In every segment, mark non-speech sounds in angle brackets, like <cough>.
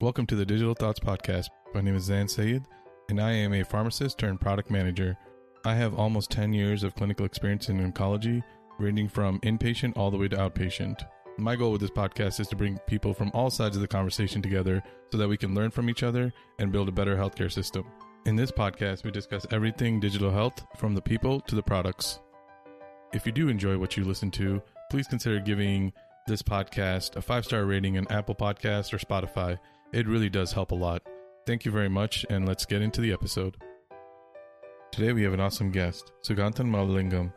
Welcome to the Digital Thoughts Podcast. My name is Zan Sayed, and I am a pharmacist turned product manager. I have almost 10 years of clinical experience in oncology, ranging from inpatient all the way to outpatient. My goal with this podcast is to bring people from all sides of the conversation together so that we can learn from each other and build a better healthcare system. In this podcast, we discuss everything digital health from the people to the products. If you do enjoy what you listen to, please consider giving this podcast a five star rating on Apple Podcasts or Spotify. It really does help a lot. Thank you very much, and let's get into the episode. Today we have an awesome guest, Suganthan Mahalingam.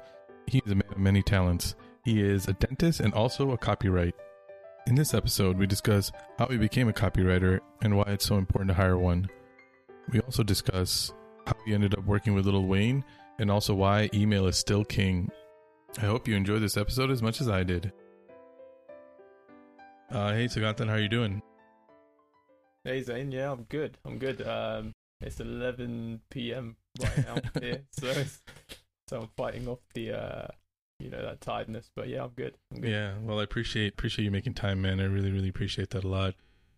He a man of many talents. He is a dentist and also a copyright. In this episode, we discuss how he became a copywriter and why it's so important to hire one. We also discuss how he ended up working with Lil Wayne and also why email is still king. I hope you enjoyed this episode as much as I did. Uh, hey, Suganthan, how are you doing? Hey Zane, yeah, I'm good. I'm good. Um, it's 11 p.m. right now <laughs> here, so so I'm fighting off the uh, you know, that tiredness. But yeah, I'm good. I'm good. Yeah, well, I appreciate appreciate you making time, man. I really really appreciate that a lot.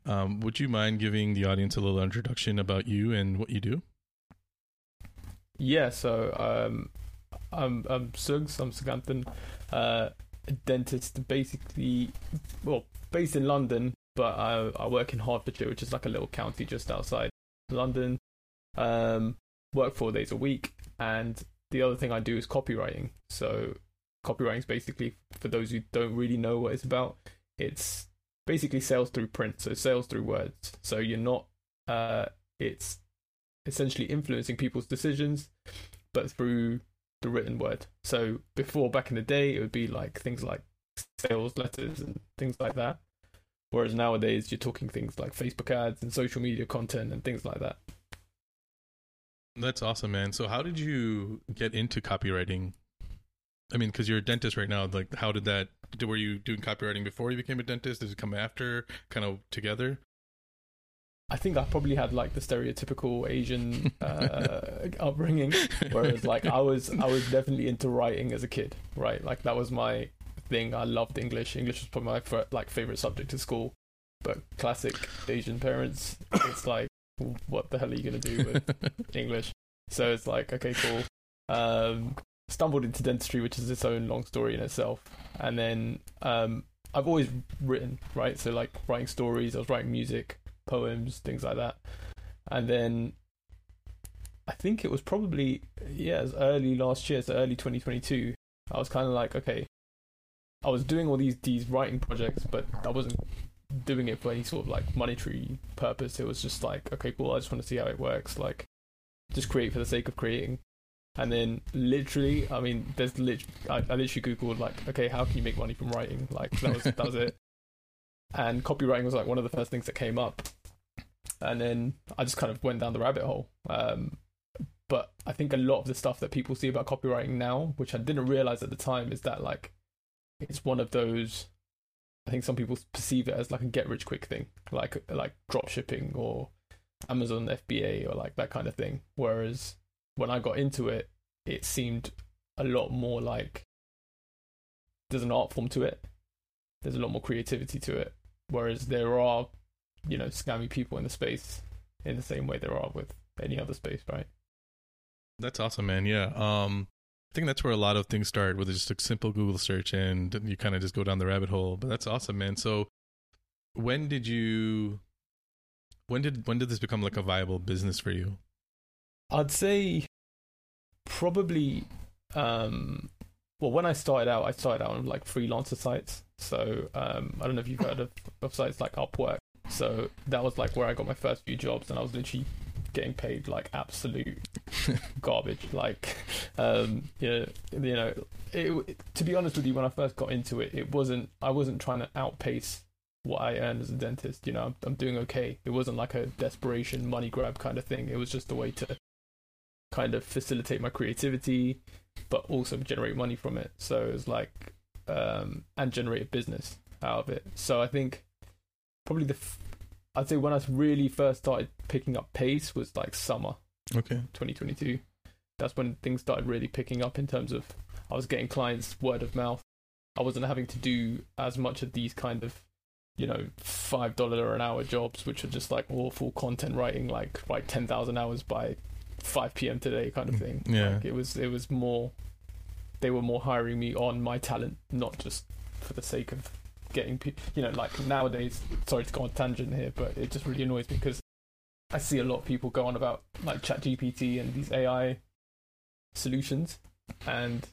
Um, would you mind giving the audience a little introduction about you and what you do? Yeah, so um, I'm I'm Sugs. I'm Suganthan, uh, a dentist, basically, well, based in London, but I I work in Hertfordshire, which is like a little county just outside London. Um, work four days a week, and the other thing I do is copywriting. So copywriting is basically for those who don't really know what it's about. It's basically sales through print, so sales through words. So you're not. Uh, it's essentially influencing people's decisions, but through the written word. So before, back in the day, it would be like things like sales letters and things like that. Whereas nowadays, you're talking things like Facebook ads and social media content and things like that. That's awesome, man. So, how did you get into copywriting? I mean, because you're a dentist right now. Like, how did that? Were you doing copywriting before you became a dentist? Did it come after? Kind of together? I think I probably had like the stereotypical Asian <laughs> uh, upbringing, whereas like I was, I was definitely into writing as a kid, right? Like that was my thing. I loved English. English was probably my like favorite subject at school. But classic Asian parents, it's like, what the hell are you gonna do with <laughs> English? So it's like, okay, cool. Um, stumbled into dentistry, which is its own long story in itself. And then um, I've always written, right? So like writing stories, I was writing music, poems, things like that. And then I think it was probably yeah, it was early last year, so early 2022. I was kind of like, okay, I was doing all these these writing projects, but I wasn't doing it for any sort of like monetary purpose. It was just like, okay, cool. I just want to see how it works. Like, just create for the sake of creating. And then literally, I mean, there's lit. I, I literally googled like, okay, how can you make money from writing? Like that was that was it. And copywriting was like one of the first things that came up. And then I just kind of went down the rabbit hole. Um, but I think a lot of the stuff that people see about copywriting now, which I didn't realize at the time, is that like it's one of those. I think some people perceive it as like a get rich quick thing, like like drop shipping or Amazon FBA or like that kind of thing. Whereas when I got into it, it seemed a lot more like there's an art form to it. There's a lot more creativity to it. Whereas there are, you know, scammy people in the space in the same way there are with any other space, right? That's awesome, man. Yeah. Um, I think that's where a lot of things start with just a simple Google search and you kind of just go down the rabbit hole. But that's awesome, man. So when did you when did when did this become like a viable business for you? I'd say probably um well when I started out I started out on like freelancer sites. So um I don't know if you've heard of, of sites like Upwork. So that was like where I got my first few jobs and I was literally getting paid like absolute <laughs> garbage. Like, um, you know, you know, it, to be honest with you, when I first got into it, it wasn't. I wasn't trying to outpace what I earned as a dentist. You know, I'm, I'm doing okay. It wasn't like a desperation money grab kind of thing. It was just a way to kind of facilitate my creativity, but also generate money from it. So it was like, um, and generate a business out of it. So I think probably the I'd say when I really first started picking up pace was like summer Okay. 2022. That's when things started really picking up in terms of I was getting clients word of mouth. I wasn't having to do as much of these kind of you know, five dollar an hour jobs, which are just like awful content writing, like write ten thousand hours by five p.m. today, kind of mm, thing. Yeah. Like, it was it was more. They were more hiring me on my talent, not just for the sake of getting people. You know, like nowadays. Sorry to go on tangent here, but it just really annoys me because I see a lot of people go on about like ChatGPT and these AI solutions, and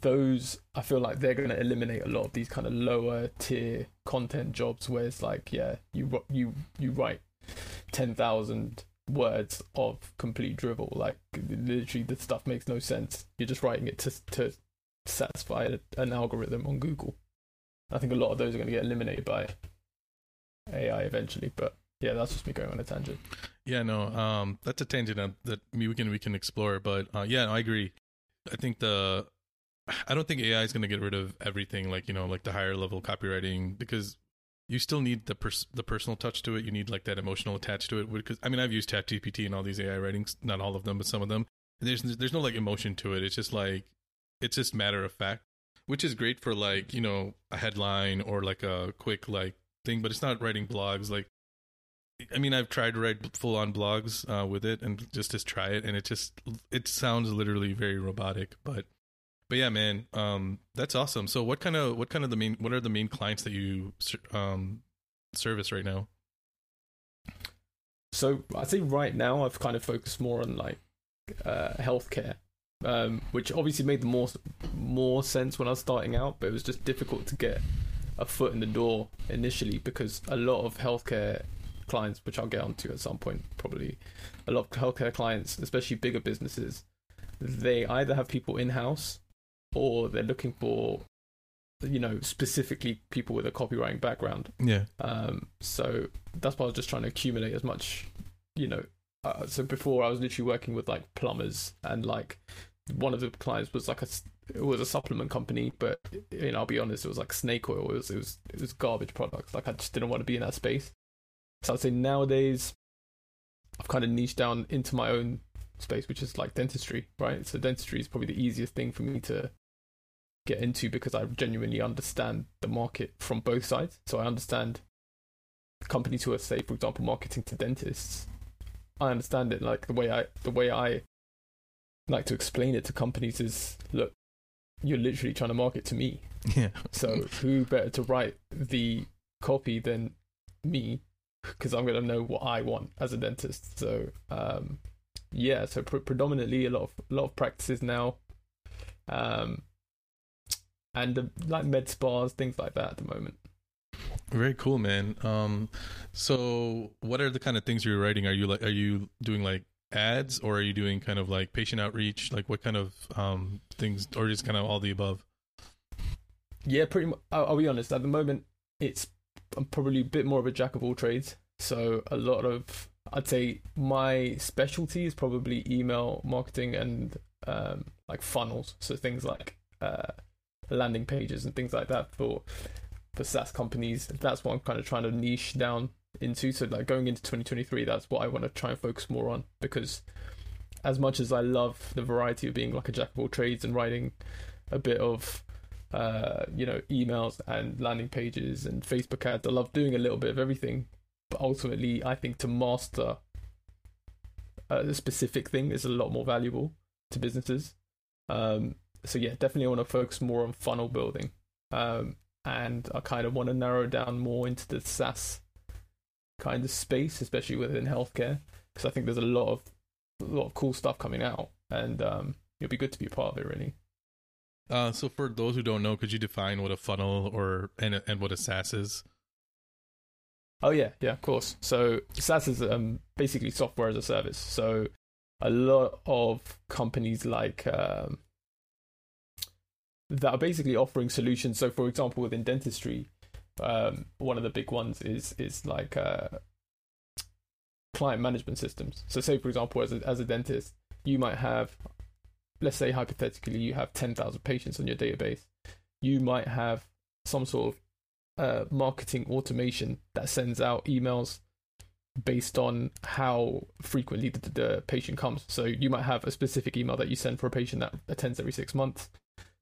those I feel like they're going to eliminate a lot of these kind of lower tier content jobs where it's like, yeah, you you you write ten thousand words of complete drivel, like literally the stuff makes no sense. You're just writing it to to satisfy an algorithm on Google. I think a lot of those are going to get eliminated by AI eventually, but yeah, that's just me going on a tangent. Yeah, no, um, that's a tangent that, we can we can explore. But uh, yeah, no, I agree. I think the I don't think AI is going to get rid of everything, like you know, like the higher level copywriting, because you still need the pers- the personal touch to it. You need like that emotional attached to it. Because I mean, I've used ChatGPT and all these AI writings, not all of them, but some of them. And there's there's no like emotion to it. It's just like it's just matter of fact, which is great for like you know a headline or like a quick like thing. But it's not writing blogs like I mean, I've tried to write full on blogs uh, with it and just to try it, and it just it sounds literally very robotic. But but yeah, man, um, that's awesome. So what kind of what kind of the main what are the main clients that you um, service right now? So I think right now I've kind of focused more on like uh, healthcare, um, which obviously made the more more sense when I was starting out, but it was just difficult to get a foot in the door initially because a lot of healthcare clients, which I'll get onto at some point, probably a lot of healthcare clients, especially bigger businesses, they either have people in house or they're looking for you know specifically people with a copywriting background Yeah, um, so that's why I was just trying to accumulate as much, you know. Uh, so before I was literally working with like plumbers and like one of the clients was like a it was a supplement company, but you know I'll be honest, it was like snake oil. It was it was it was garbage products. Like I just didn't want to be in that space. So I'd say nowadays I've kind of niched down into my own space, which is like dentistry, right? So dentistry is probably the easiest thing for me to get into because I genuinely understand the market from both sides. So I understand companies who are, say, for example, marketing to dentists. I understand it like the way I the way I like to explain it to companies is look, you're literally trying to market to me. <laughs> yeah, So who better to write the copy than me? Because I'm going to know what I want as a dentist. So um, yeah, so pre- predominantly a lot of a lot of practices now, um, and uh, like med spas, things like that at the moment. very cool, man. Um, so what are the kind of things you're writing? Are you like are you doing like ads or are you doing kind of like patient outreach? Like what kind of um things, or just kind of all the above? Yeah, pretty much. I'll, I'll be honest. At the moment, it's I'm probably a bit more of a jack of all trades. So a lot of I'd say my specialty is probably email marketing and um, like funnels. So things like uh, landing pages and things like that for for SaaS companies. That's what I'm kind of trying to niche down into. So like going into 2023, that's what I want to try and focus more on because as much as I love the variety of being like a jack of all trades and writing a bit of uh, you know, emails and landing pages and Facebook ads. I love doing a little bit of everything, but ultimately, I think to master a specific thing is a lot more valuable to businesses. Um, so yeah, definitely I want to focus more on funnel building, um, and I kind of want to narrow down more into the SaaS kind of space, especially within healthcare, because I think there's a lot of a lot of cool stuff coming out, and um, it'll be good to be a part of it. Really. Uh, so for those who don't know, could you define what a funnel or and and what a SaaS is? Oh yeah, yeah, of course. So SaaS is um, basically software as a service. So a lot of companies like um, that are basically offering solutions. So for example, within dentistry, um, one of the big ones is is like uh, client management systems. So say for example, as a, as a dentist, you might have, let's say hypothetically, you have ten thousand patients on your database. You might have some sort of uh, marketing automation that sends out emails based on how frequently the, the patient comes. So you might have a specific email that you send for a patient that attends every six months,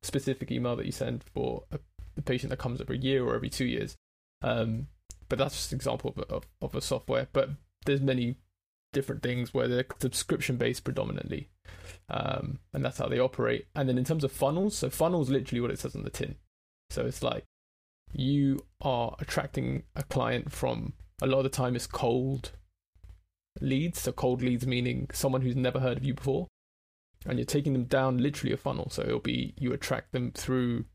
specific email that you send for a, a patient that comes every year or every two years. Um, but that's just an example of, of, of a software. But there's many different things where they're subscription based predominantly, um, and that's how they operate. And then in terms of funnels, so funnels literally what it says on the tin. So it's like you are attracting a client from a lot of the time it's cold leads. So cold leads meaning someone who's never heard of you before, and you're taking them down literally a funnel. So it'll be you attract them through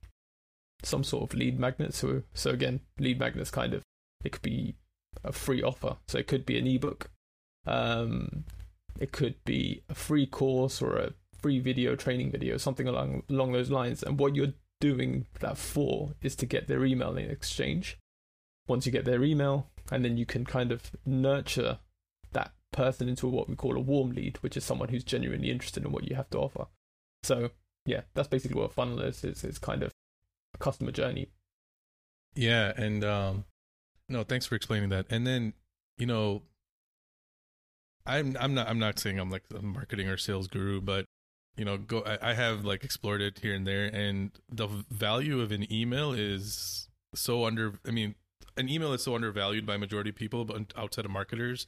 some sort of lead magnet. So so again, lead magnets kind of it could be a free offer. So it could be an ebook. Um, it could be a free course or a free video training video, something along along those lines. And what you're doing that for is to get their email in exchange. Once you get their email, and then you can kind of nurture that person into what we call a warm lead, which is someone who's genuinely interested in what you have to offer. So yeah, that's basically what a funnel is. It's, it's kind of customer journey. Yeah, and um, no, thanks for explaining that. And then you know, I'm I'm not I'm not saying I'm like a marketing or sales guru, but you know, go I, I have like explored it here and there, and the value of an email is so under. I mean, an email is so undervalued by majority of people, but outside of marketers,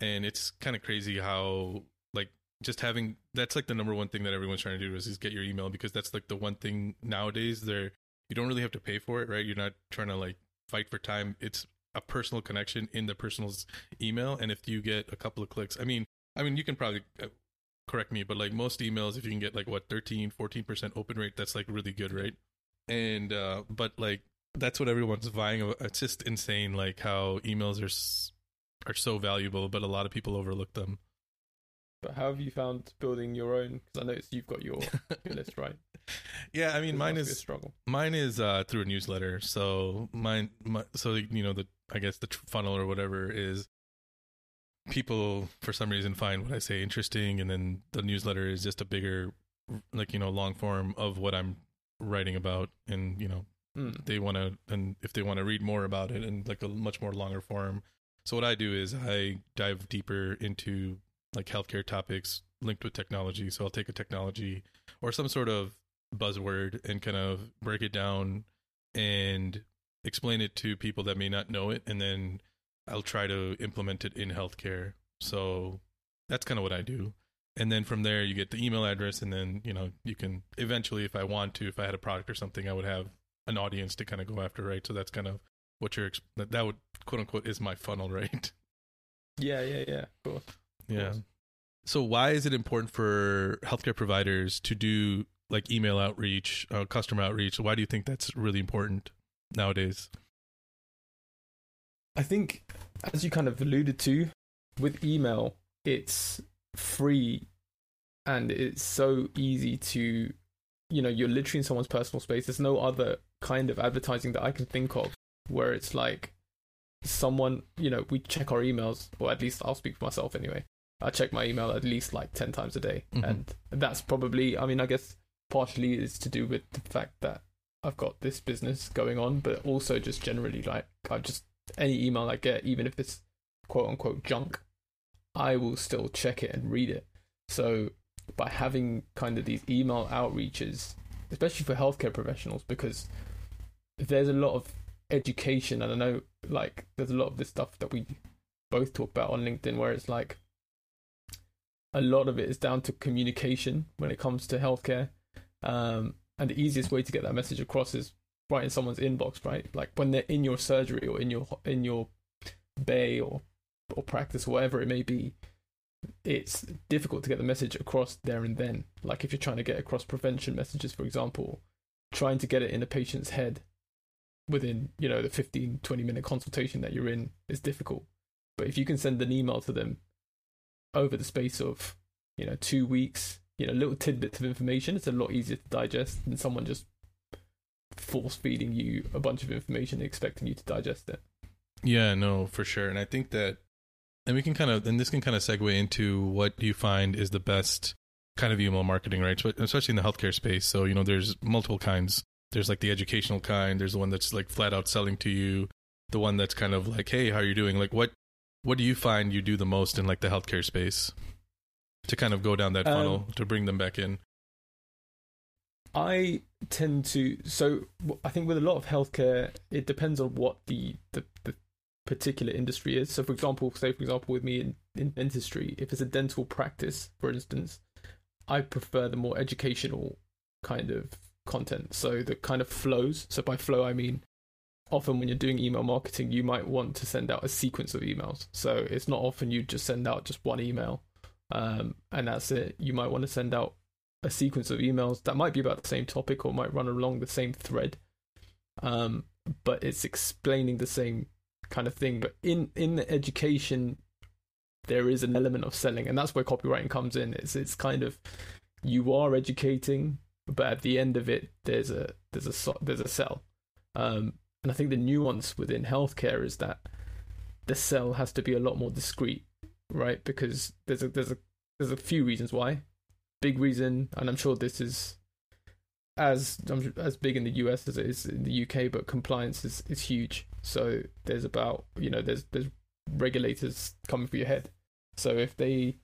and it's kind of crazy how like just having that's like the number one thing that everyone's trying to do is, is get your email because that's like the one thing nowadays there you don't really have to pay for it, right? You're not trying to like fight for time. It's a personal connection in the person's email, and if you get a couple of clicks, I mean, I mean, you can probably uh, correct me, but like most emails, if you can get like what 13, 14 percent open rate, that's like really good, right? And uh but like that's what everyone's vying. It's just insane, like how emails are are so valuable, but a lot of people overlook them. But how have you found building your own? Because I noticed you've got your, your <laughs> list right. Yeah, I mean, mine is struggle. Mine is uh, through a newsletter. So mine, my, so you know the I guess the funnel or whatever is people for some reason find what I say interesting, and then the newsletter is just a bigger, like you know, long form of what I'm writing about, and you know, Mm. they want to, and if they want to read more about it, and like a much more longer form. So what I do is I dive deeper into like healthcare topics linked with technology. So I'll take a technology or some sort of buzzword and kind of break it down and explain it to people that may not know it and then I'll try to implement it in healthcare. So that's kind of what I do. And then from there you get the email address and then, you know, you can eventually if I want to if I had a product or something I would have an audience to kind of go after, right? So that's kind of what you're that, would quote unquote is my funnel, <laughs> right? Yeah, yeah, yeah. Of course. Yeah. So why is it important for healthcare providers to do like email outreach, uh, customer outreach? Why do you think that's really important nowadays? I think, as you kind of alluded to, with email, it's free and it's so easy to, you know, you're literally in someone's personal space. There's no other kind of advertising that I can think of where it's like someone, you know, we check our emails, or at least I'll speak for myself anyway. I check my email at least like 10 times a day. Mhm. And that's probably, I mean, I guess partially is to do with the fact that I've got this business going on, but also just generally like I just, any email I get, even if it's quote unquote junk, I will still check it and read it. So by having kind of these email outreaches, especially for healthcare professionals, because there's a lot of education, and I know like there's a lot of this stuff that we both talk about on LinkedIn where it's like a lot of it is down to communication when it comes to healthcare. Um, and the easiest way to get that message across is right in someone's inbox, right? Like when they're in your surgery or in your in your bay or or practice, whatever it may be. It's difficult to get the message across there and then. Like if you're trying to get across prevention messages, for example, trying to get it in a patient's head within you know the 15 20 minute consultation that you're in is difficult but if you can send an email to them over the space of you know two weeks you know little tidbits of information it's a lot easier to digest than someone just force feeding you a bunch of information expecting you to digest it Yeah, no, for sure. And I think that, and we can kind of, and this can kind of segue into what you find is the best kind of email marketing, right? Especially in the healthcare space. So, you know, there's multiple kinds. There's like the educational kind. There's the one that's like flat out selling to you. The one that's kind of like, hey, how are you doing? Like, what, what do you find you do the most in like the healthcare space to kind of go down that Um, funnel to bring them back in? I tend to so I think with a lot of healthcare, it depends on what the the, the particular industry is. So, for example, say for example with me in, in dentistry, if it's a dental practice, for instance, I prefer the more educational kind of content. So the kind of flows. So by flow, I mean often when you're doing email marketing, you might want to send out a sequence of emails. So it's not often you just send out just one email um, and that's it. You might want to send out a sequence of emails that might be about the same topic or might run along the same thread, um, but it's explaining the same kind of thing. But in in the education, there is an element of selling, and that's where copywriting comes in. It's it's kind of you are educating, but at the end of it, there's a there's a there's a sell. Um, and I think the nuance within healthcare is that the sell has to be a lot more discreet, right? Because there's a there's a there's a few reasons why. Big reason, and I'm sure this is as as big in the US as it is in the UK, but compliance is, is huge. So there's about you know there's there's regulators coming for your head. So if they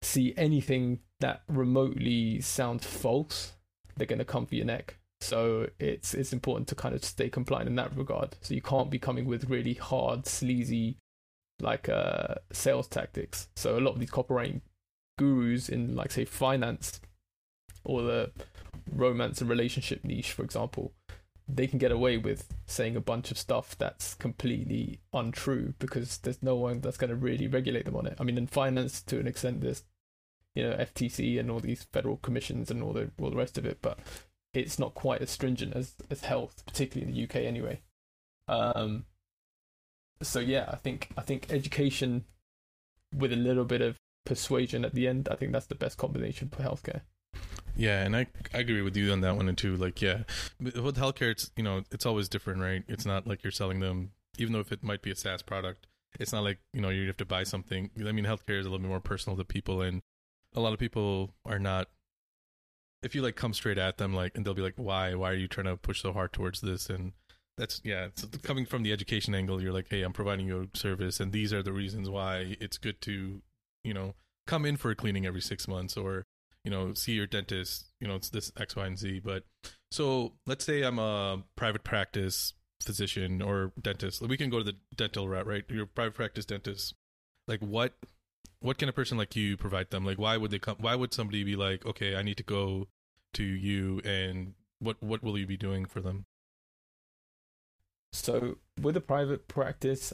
see anything that remotely sounds false, they're going to come for your neck. So it's it's important to kind of stay compliant in that regard. So you can't be coming with really hard, sleazy, like uh, sales tactics. So a lot of these copywriting gurus in like say finance or the romance and relationship niche, for example, they can get away with saying a bunch of stuff that's completely untrue because there's no one that's going to really regulate them on it. I mean, in finance, to an extent, there's you know FTC and all these federal commissions and all the all the rest of it, but it's not quite as stringent as as health, particularly in the UK anyway. Um, so yeah, I think I think education with a little bit of persuasion at the end, I think that's the best combination for healthcare. Yeah, and I I agree with you on that one too. Like, yeah, with healthcare, it's you know it's always different, right? It's not like you're selling them, even though if it might be a SaaS product, it's not like you know you have to buy something. I mean, healthcare is a little bit more personal to people, and a lot of people are not. If you like come straight at them, like, and they'll be like, "Why? Why are you trying to push so hard towards this?" And that's yeah, it's coming from the education angle. You're like, "Hey, I'm providing you a service, and these are the reasons why it's good to, you know, come in for a cleaning every six months, or you know, see your dentist, you know, it's this X, Y, and Z. But so let's say I'm a private practice physician or dentist. We can go to the dental route, right? Your private practice dentist. Like what what can a person like you provide them? Like why would they come why would somebody be like, okay, I need to go to you and what what will you be doing for them? So with a private practice,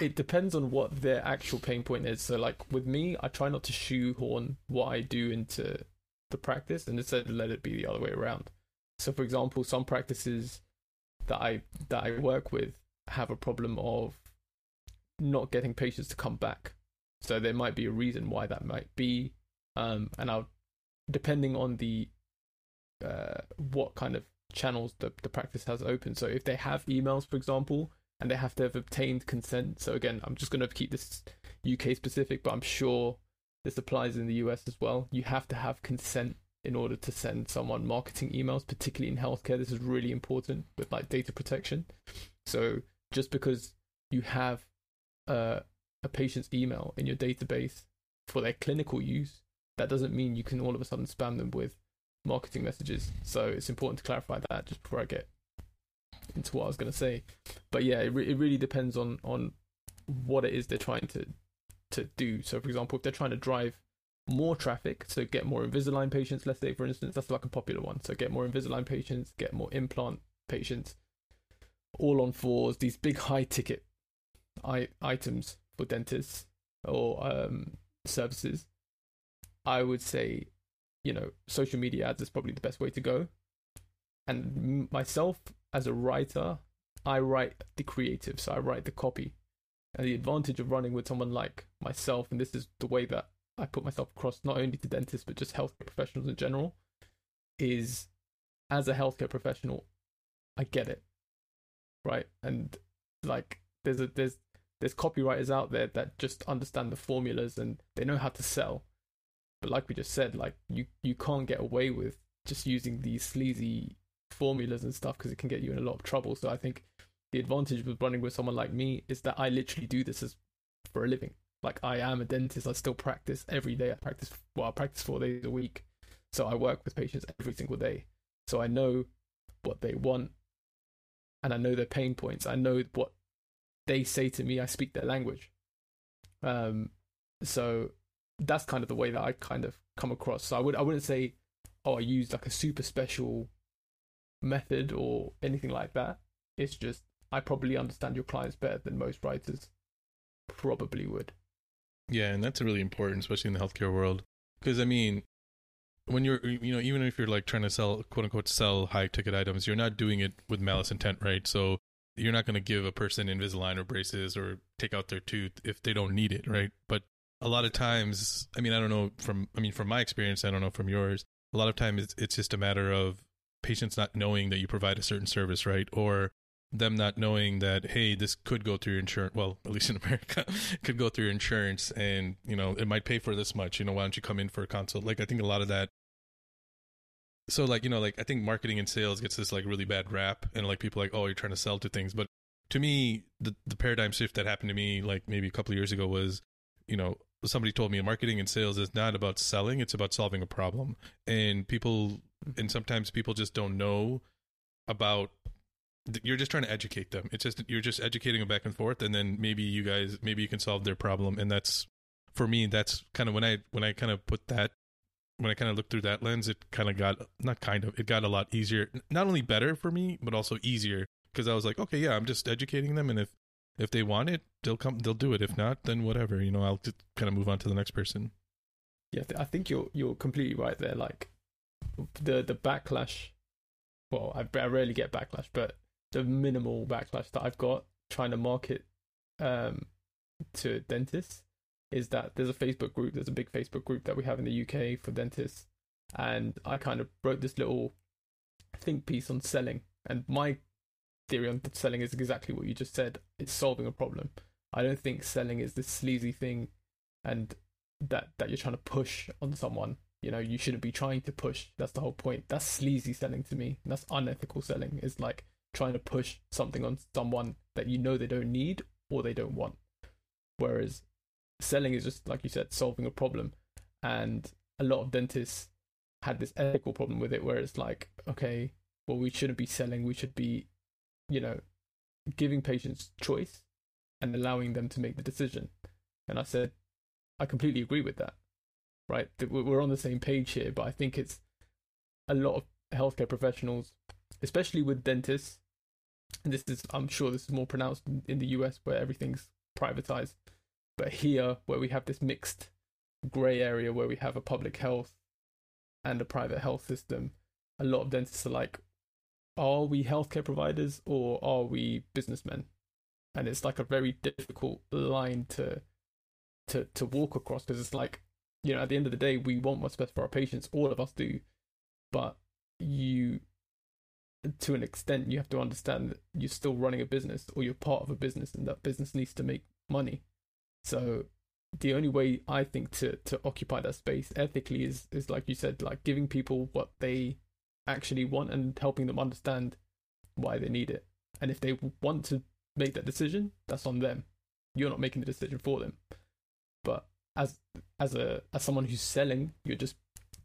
it depends on what their actual pain point is. So, like with me, I try not to shoehorn what I do into the practice, and instead let it be the other way around. So, for example, some practices that I that I work with have a problem of not getting patients to come back. So there might be a reason why that might be, um, and I'll depending on the uh, what kind of channels the the practice has open. So if they have emails, for example, and they have to have obtained consent. So again, I'm just going to keep this UK specific, but I'm sure this applies in the US as well. You have to have consent in order to send someone marketing emails, particularly in healthcare. This is really important with like data protection. So just because you have uh, a patient's email in your database for their clinical use, that doesn't mean you can all of a sudden spam them with marketing messages. So it's important to clarify that just before I get into what I was going to say. But yeah, it, re- it really depends on on what it is they're trying to to do. So, for example, if they're trying to drive more traffic, so get more Invisalign patients, let's say, for instance, that's like a popular one. So, get more Invisalign patients, get more implant patients, all on fours, these big high ticket I- items for dentists or um, services. I would say, you know, social media ads is probably the best way to go. And myself, as a writer, I write the creative, so I write the copy. And the advantage of running with someone like myself, and this is the way that I put myself across not only to dentists but just healthcare professionals in general, is as a healthcare professional, I get it. Right? And like there's a there's there's copywriters out there that just understand the formulas and they know how to sell. But like we just said, like you you can't get away with just using these sleazy formulas and stuff because it can get you in a lot of trouble. So I think the advantage with running with someone like me is that I literally do this as for a living. Like I am a dentist. I still practice every day. I practice well. I practice four days a week. So I work with patients every single day. So I know what they want and I know their pain points. I know what they say to me. I speak their language. Um, so that's kind of the way that I kind of come across. So I would I wouldn't say, oh, I use like a super special method or anything like that. It's just I probably understand your clients better than most writers probably would. Yeah, and that's really important, especially in the healthcare world. Because I mean, when you're, you know, even if you're like trying to sell, quote unquote, sell high ticket items, you're not doing it with malice intent, right? So you're not going to give a person Invisalign or braces or take out their tooth if they don't need it, right? But a lot of times, I mean, I don't know from, I mean, from my experience, I don't know from yours. A lot of times, it's, it's just a matter of patients not knowing that you provide a certain service, right? Or them not knowing that hey this could go through your insurance well at least in <laughs> america could go through your insurance and you know it might pay for this much you know why don't you come in for a consult like i think a lot of that so like you know like i think marketing and sales gets this like really bad rap and like people like oh you're trying to sell to things. But to me the the paradigm shift that happened to me like maybe a couple years ago was you know somebody told me marketing and sales is not about selling it's about solving a problem. And people and sometimes people just don't know about you're just trying to educate them. It's just you're just educating them back and forth and then maybe you guys maybe you can solve their problem. And that's for me that's kind of when i when i kind of put that when i kind of looked through that lens it kind of got not kind of it got a lot easier not only better for me but also easier because i was like okay yeah i'm just educating them and if if they want it they'll come they'll do it if not then whatever you know i'll just kind of move on to the next person Yeah, I think you're you're completely right there. Like the the backlash. Well, I, I rarely get backlash, but the minimal backlash that I've got trying to market um, to dentists is that there's a Facebook group. There's a big Facebook group that we have in the UK for dentists, and I kind of wrote this little think piece on selling. And my theory on selling is exactly what you just said. It's solving a problem. I don't think selling is this sleazy thing, and that that you're trying to push on someone. You know, you shouldn't be trying to push. That's the whole point. That's sleazy selling to me. That's unethical selling. It's like trying to push something on someone that you know they don't need or they don't want. Whereas selling is just like you said, solving a problem. And a lot of dentists had this ethical problem with it where it's like, okay, well, we shouldn't be selling. We should be, you know, giving patients choice and allowing them to make the decision. And I said, I completely agree with that. Right? We- We're on the same page here, but I think it's a lot of healthcare professionals, especially with dentists. And this is, I'm sure, this is more pronounced in the US where everything's privatized. But here, where we have this mixed grey area where we have a public health and a private health system, a lot of dentists are like, are we healthcare providers or are we businessmen? And it's like a very difficult line to to to walk across because it's like, you know, at the end of the day, we want what's best for our patients. All of us do, but you, to an extent, you have to understand that you're still running a business or you're part of a business, and that business needs to make money. So the only way I think to to occupy that space ethically is is like you said, like giving people what they actually want and helping them understand why they need it. And if they want to make that decision, that's on them. You're not making the decision for them. But as as a as someone who's selling, you're just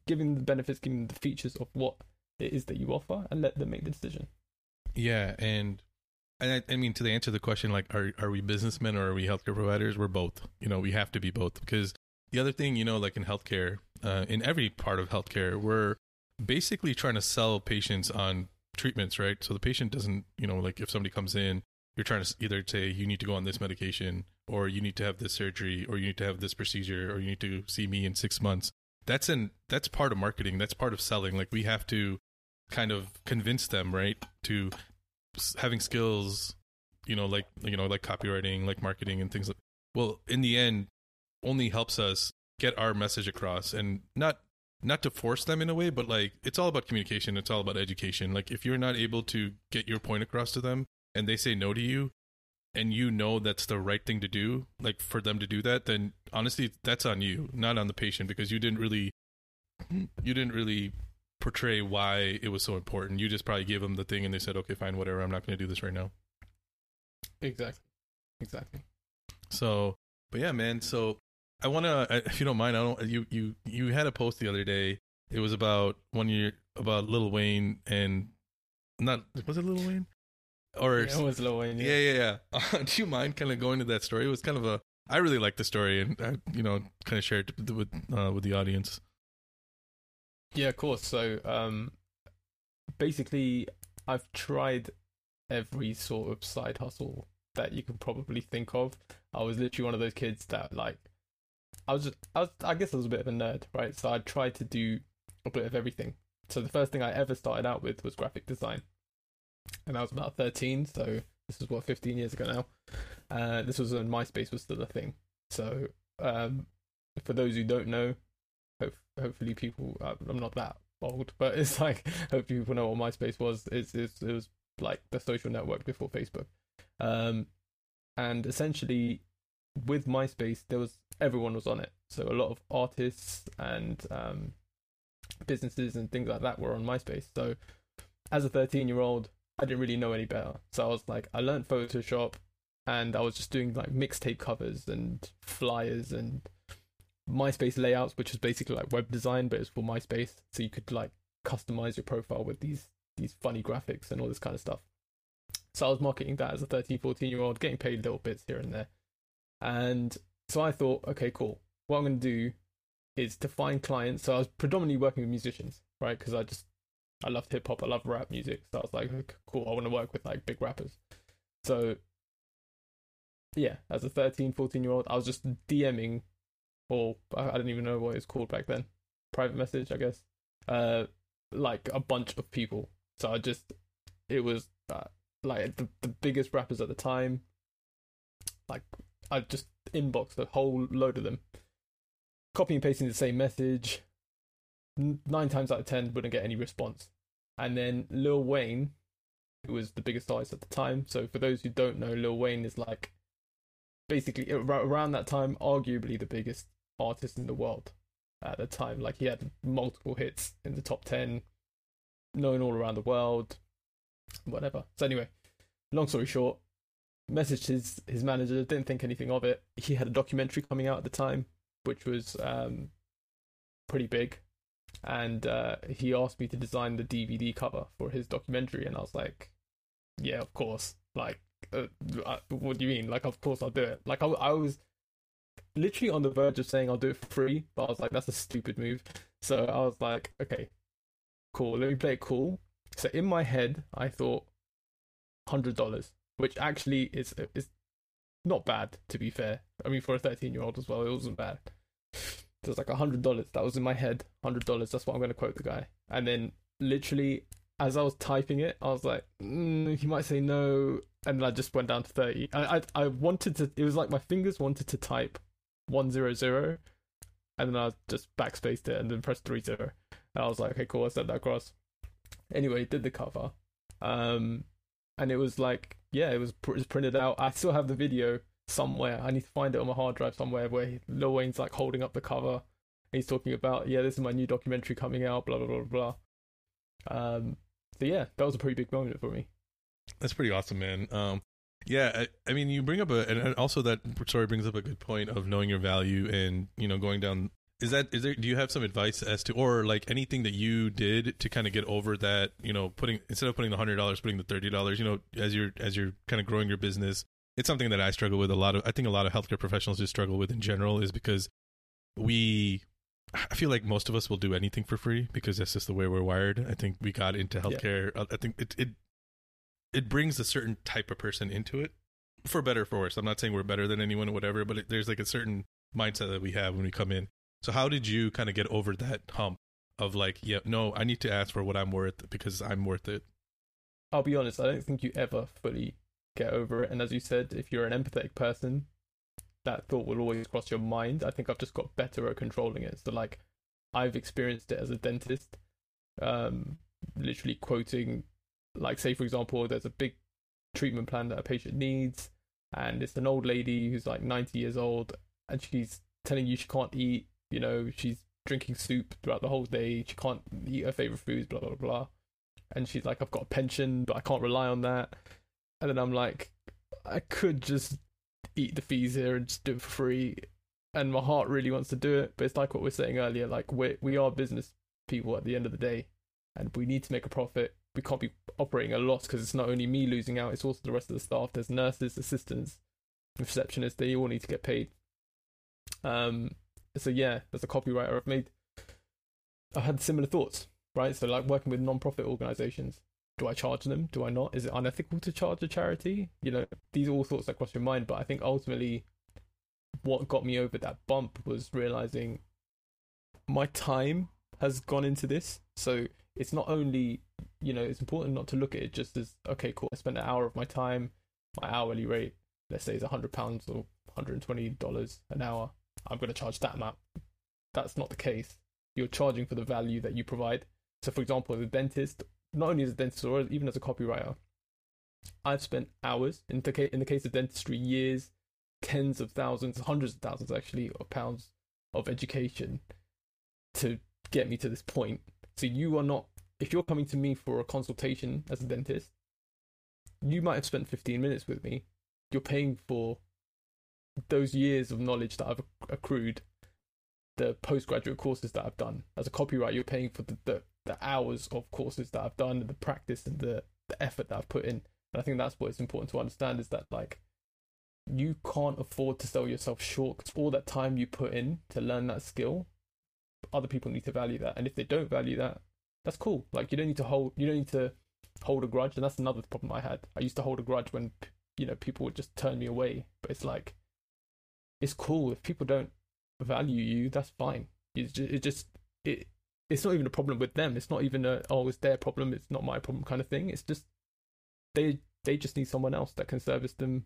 giving the benefits, giving the features of what it is that you offer, and let them make the decision. Yeah, and I, I mean to answer the question, like, are are we businessmen or are we healthcare providers? We're both. You know, we have to be both because the other thing, you know, like in healthcare, uh, in every part of healthcare, we're basically trying to sell patients on treatments, right? So the patient doesn't, you know, like if somebody comes in, you're trying to either say you need to go on this medication, or you need to have this surgery, or you need to have this procedure, or you need to see me in six months. That's in that's part of marketing. That's part of selling. Like we have to kind of convince them, right, to having skills, you know, like you know, like copywriting, like marketing, and things like. Well, in the end, only helps us get our message across, and not not to force them in a way, but like it's all about communication. It's all about education. Like if you're not able to get your point across to them, and they say no to you, and you know that's the right thing to do, like for them to do that, then honestly, that's on you, not on the patient, because you didn't really, you didn't really portray why it was so important. You just probably gave them the thing, and they said, okay, fine, whatever. I'm not going to do this right now. Exactly. Exactly. So, but yeah, man. So I want to, if you don't mind, I don't. You you you had a post the other day It was about one year about Lil Wayne and not was it Lil Wayne or Yeah, it was Lil Wayne. yeah yeah yeah. <laughs> Uh, do you mind kind of going to that story? It was kind of a I really like the story and I, you know kind of share it with uh, with the audience. Yeah, of course. So, um, basically, I've tried every sort of side hustle that you can probably think of. I was literally one of those kids that like, I was, just, I was, I guess I was a bit of a nerd, right? So I tried to do a bit of everything. So the first thing I ever started out with was graphic design, and I was about thirteen. So this is what fifteen years ago now. Uh, this was when MySpace was still a thing. So, um, for those who don't know, hopefully people uh, i'm not that old <laughs> but it's like hopefully people know what myspace was. It's, it's it was like the social network before facebook. Um and essentially with myspace there was everyone was on it. So a lot of artists and um businesses and things like that were on myspace. So as a 13 year old i didn't really know any better. So i was like i learned photoshop and i was just doing like mixtape covers and flyers and MySpace layouts, which was basically like web design, but it's for MySpace, so you could like customize your profile with these these funny graphics and all this kind of stuff. So I was marketing that as a 13, 14 year old, getting paid little bits here and there. And so I thought, okay, cool. What I'm going to do is to find clients. So I was predominantly working with musicians, right? Because I just, I loved hip hop, I love rap music. So I was like, okay, cool, I want to work with like big rappers. So yeah, as a 13, 14 year old, I was just DMing or I don't even know what it's called back then. Private message, I guess. Uh, like a bunch of people. So I just, it was uh, like the the biggest rappers at the time. Like I just inboxed a whole load of them, copy and pasting the same message. Nine times out of ten wouldn't get any response, and then Lil Wayne, who was the biggest artist at the time. So for those who don't know, Lil Wayne is like basically around that time, arguably the biggest artist in the world at the time. Like he had multiple hits in the top ten, known all around the world, whatever. So anyway, long story short, messaged his his manager, didn't think anything of it. He had a documentary coming out at the time, which was um pretty big. And uh, he asked me to design the DVD cover for his documentary, and I was like, "Yeah, of course." Like, uh, what do you mean? Like, of course I'll do it. Like, I, I was literally on the verge of saying I'll do it for free, but I was like, that's a stupid move. So I was like, okay, cool. Let me play it cool. So in my head, I thought hundred dollars, which actually is is not bad to be fair. I mean, for a thirteen year old as well, it wasn't bad. It was like hundred dollars. That was in my head. Hundred dollars. That's what I'm going to quote the guy. And then literally, as I was typing it, I was like, mm, might say no, and then I just went down to thirty. I, I I wanted to. It was like my fingers wanted to type one zero zero, and then I just backspaced it and then pressed three zero. And I was like, okay, cool. I sent that across. Anyway, did the cover, um, and it was like, yeah, it was, pr- it was printed out. I still have the video somewhere. I need to find it on my hard drive somewhere where Lil Wayne's like holding up the cover. He's talking about, yeah, this is my new documentary coming out, blah blah blah blah. Um, so yeah, that was a pretty big moment for me. That's pretty awesome, man. Um, yeah, I, I mean, you bring up a, and also that story brings up a good point of knowing your value and you know going down. Is that is there? Do you have some advice as to, or like anything that you did to kind of get over that? You know, putting instead of putting the hundred dollars, putting the thirty dollars. You know, as you're as you're kind of growing your business, it's something that I struggle with a lot of. I think a lot of healthcare professionals just struggle with in general is because we I feel like most of us will do anything for free because that's just the way we're wired. I think we got into healthcare. Uh, I think it it it brings a certain type of person into it, for better or for worse. I'm not saying we're better than anyone or whatever, but it, there's like a certain mindset that we have when we come in. So how did you kind of get over that hump of like, yeah, no, I need to ask for what I'm worth because I'm worth it. I'll be honest, I don't think you ever fully get over it. And as you said, if you're an empathetic person, that thought will always cross your mind. I think I've just got better at controlling it. So like I've experienced it as a dentist. Um literally quoting like say for example there's a big treatment plan that a patient needs and it's an old lady who's like 90 years old and she's telling you she can't eat, you know, she's drinking soup throughout the whole day, she can't eat her favorite foods, blah blah blah. And she's like, I've got a pension, but I can't rely on that. And then I'm like, I could just eat the fees here and just do it for free. And my heart really wants to do it, but it's like what we are saying earlier. Like we we are business people at the end of the day, and we need to make a profit. We can't be operating a loss because it's not only me losing out; it's also the rest of the staff. There's nurses, assistants, receptionists. They all need to get paid. Um. So yeah, as a copywriter, I've made. I had similar thoughts, right? So like working with non-profit organizations. Do I charge them? Do I not? Is it unethical to charge a charity? You know, these are all thoughts that cross your mind. But I think ultimately, what got me over that bump was realizing my time has gone into this. So it's not only, you know, it's important not to look at it just as, okay, cool, I spent an hour of my time, my hourly rate, let's say is £100 or $120 an hour. I'm going to charge that amount. That's not the case. You're charging for the value that you provide. So, for example, as a dentist, not only as a dentist or even as a copywriter, I've spent hours, in the, case, in the case of dentistry, years, tens of thousands, hundreds of thousands actually, of pounds of education to get me to this point. So you are not, if you're coming to me for a consultation as a dentist, you might have spent 15 minutes with me. You're paying for those years of knowledge that I've accrued, the postgraduate courses that I've done. As a copywriter, you're paying for the, the, the hours of courses that I've done, the practice and the, the effort that I've put in. And I think that's what is important to understand is that, like, you can't afford to sell yourself short because all that time you put in to learn that skill other people need to value that. And if they don't value that, that's cool. Like you don't need to hold you don't need to hold a grudge. And that's another problem I had. I used to hold a grudge when you know people would just turn me away. But it's like it's cool if people don't value you. That's fine. It's just, it just it it's not even a problem with them. It's not even a oh it's their problem. It's not my problem kind of thing. It's just they they just need someone else that can service them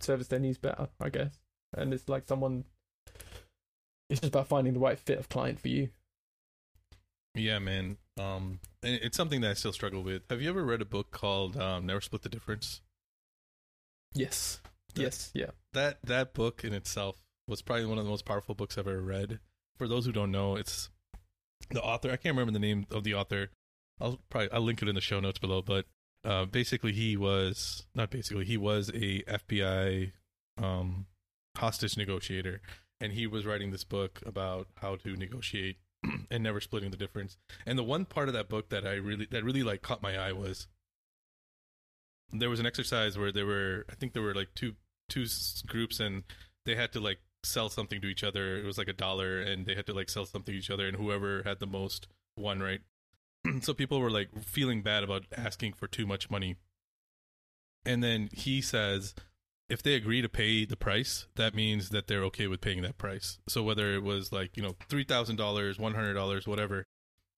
service their needs better, I guess. And it's like someone it's just about finding the right fit of client for you. Yeah, man. Um, it's something that I still struggle with. Have you ever read a book called um, "Never Split the Difference"? Yes. That, yes. Yeah. That that book in itself was probably one of the most powerful books I've ever read. For those who don't know, it's the author. I can't remember the name of the author. I'll probably I'll link it in the show notes below. But uh, basically, he was not basically he was a FBI um, hostage negotiator, and he was writing this book about how to negotiate <clears throat> and never splitting the difference. And the one part of that book that I really that really like caught my eye was there was an exercise where there were I think there were like two two groups and they had to like sell something to each other. It was like a dollar and they had to like sell something to each other and whoever had the most won, right? <clears throat> so people were like feeling bad about asking for too much money. And then he says if they agree to pay the price, that means that they're okay with paying that price. So whether it was like, you know, $3,000, $100, whatever,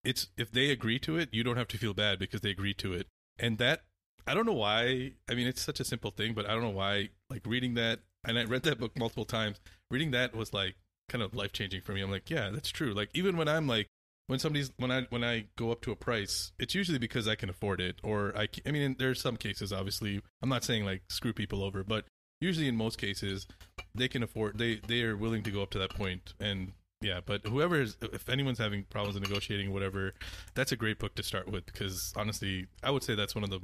it's if they agree to it, you don't have to feel bad because they agree to it. And that I don't know why, I mean it's such a simple thing, but I don't know why like reading that and I read that book multiple times. Reading that was like kind of life-changing for me. I'm like, yeah, that's true. Like even when I'm like when somebody's when I when I go up to a price, it's usually because I can afford it, or I. I mean, there's some cases. Obviously, I'm not saying like screw people over, but usually in most cases they can afford they they are willing to go up to that point and yeah but whoever is if anyone's having problems in negotiating whatever that's a great book to start with because honestly i would say that's one of the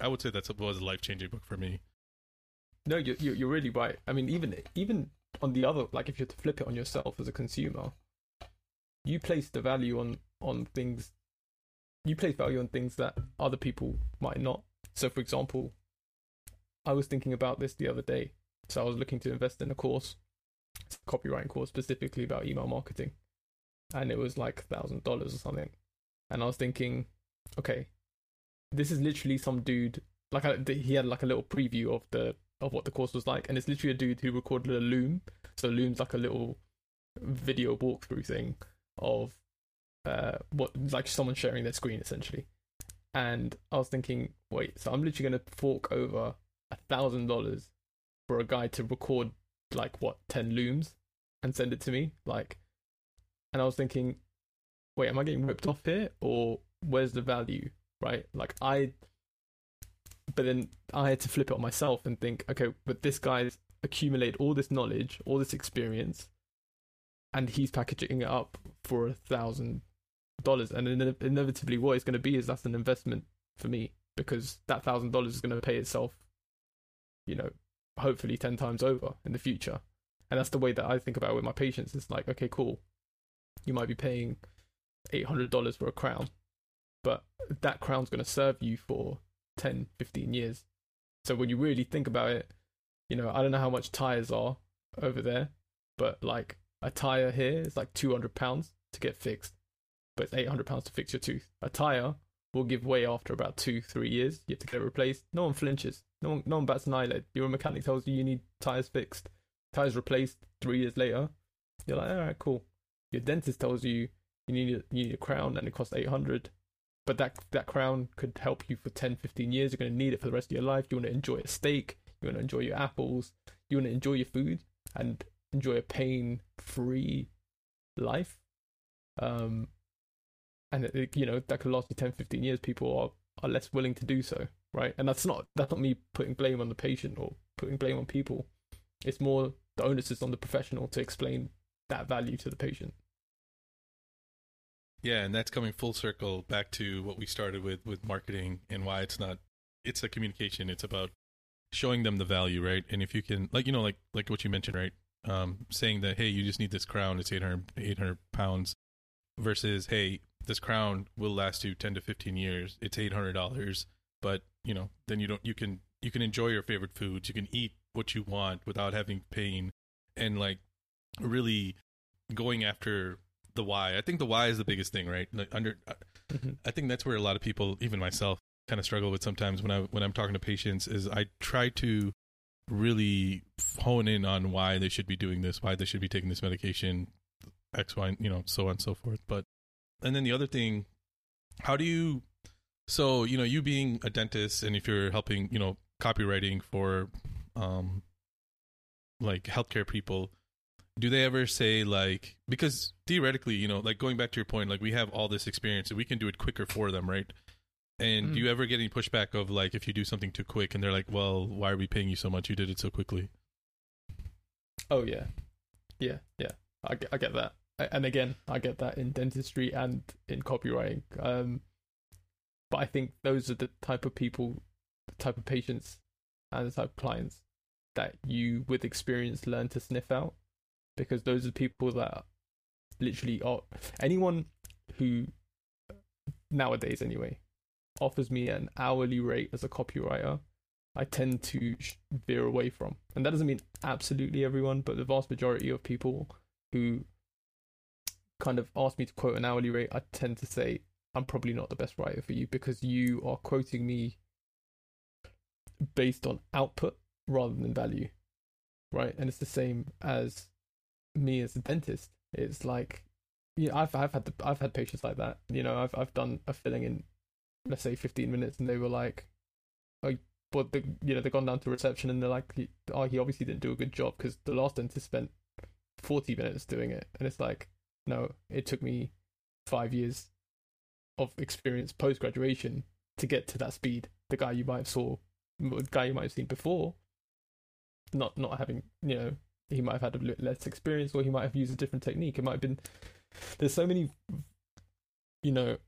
i would say that was a life-changing book for me no you're, you're really right i mean even even on the other like if you are to flip it on yourself as a consumer you place the value on on things you place value on things that other people might not so for example I was thinking about this the other day. So I was looking to invest in a course, a copywriting course specifically about email marketing, and it was like thousand dollars or something. And I was thinking, okay, this is literally some dude. Like I, he had like a little preview of the of what the course was like, and it's literally a dude who recorded a Loom. So Loom's like a little video walkthrough thing of uh what like someone sharing their screen essentially. And I was thinking, wait, so I'm literally going to fork over a thousand dollars for a guy to record like what ten looms and send it to me like and i was thinking wait am i getting ripped off here or where's the value right like i but then i had to flip it on myself and think okay but this guy's accumulate all this knowledge all this experience and he's packaging it up for a thousand dollars and inevitably what it's going to be is that's an investment for me because that thousand dollars is going to pay itself you know, hopefully 10 times over in the future. And that's the way that I think about it with my patients. It's like, okay, cool. You might be paying eight hundred dollars for a crown, but that crown's going to serve you for 10, 15 years. So when you really think about it, you know, I don't know how much tires are over there, but like a tire here is like two hundred pounds to get fixed, but it's eight hundred pounds to fix your tooth. A tire will give way after about two, three years. You have to get it replaced. No one flinches. No one, no one bats an eyelid. Your mechanic tells you you need tires fixed, tires replaced three years later. You're like, all right, cool. Your dentist tells you you need a, you need a crown and it costs 800 but that that crown could help you for 10 15 years. You're going to need it for the rest of your life. You want to enjoy a steak. You want to enjoy your apples. You want to enjoy your food and enjoy a pain free life. Um and it, you know that could last you 10 15 years. People are are less willing to do so right? And that's not that's not me putting blame on the patient or putting blame on people. It's more the onus is on the professional to explain that value to the patient yeah, and that's coming full circle back to what we started with with marketing and why it's not it's a communication. It's about showing them the value, right? And if you can like you know like like what you mentioned, right? Um saying that hey, you just need this crown, it's 800 800 pounds versus hey, this crown will last you 10 to 15 years. It's $800, but you know, then you don't you can you can enjoy your favorite foods, you can eat what you want without having pain and like really going after the why. I think the why is the biggest thing, right? Like under, mm-hmm. I think that's where a lot of people, even myself, kind of struggle with sometimes when I when I'm talking to patients. Is I try to really hone in on why they should be doing this, why they should be taking this medication, X, Y, you know, so on and so forth. But and then the other thing, how do you? So you know, you being a dentist, and if you're helping, you know, copywriting for, um, like healthcare people, do they ever say like because theoretically you know like going back to your point like we have all this experience and we can do it quicker for them right? And mm. do you ever get any pushback of like if you do something too quick and they're like well why are we paying you so much? You did it so quickly. Oh yeah. Yeah yeah. I get, I get that. And again i get that in dentistry and in copywriting. Um but i think those are the type of people the type of patients and the type of clients that you with experience learn to sniff out because those are people that literally are anyone who nowadays anyway offers me an hourly rate as a copywriter i tend to veer away from. And that doesn't mean absolutely everyone but the vast majority of people who kind of ask me to quote an hourly rate i tend to say i'm probably not the best writer for you because you are quoting me based on output rather than value. Right? And it's the same as me as a dentist. It's like, yeah, I've I've had the, I've had patients like that. You know, I've I've done a filling in, let's say, fifteen minutes, and they were like, oh, but the you know they've gone down to reception and they're like, oh, he obviously didn't do a good job because the last dentist spent forty minutes doing it, and it's like, no, it took me five years of experience post graduation to get to that speed. The guy you might have saw, the guy you might have seen before, not not having you know he might have had a less experience or he might have used a different technique. It might have been there's so many you know,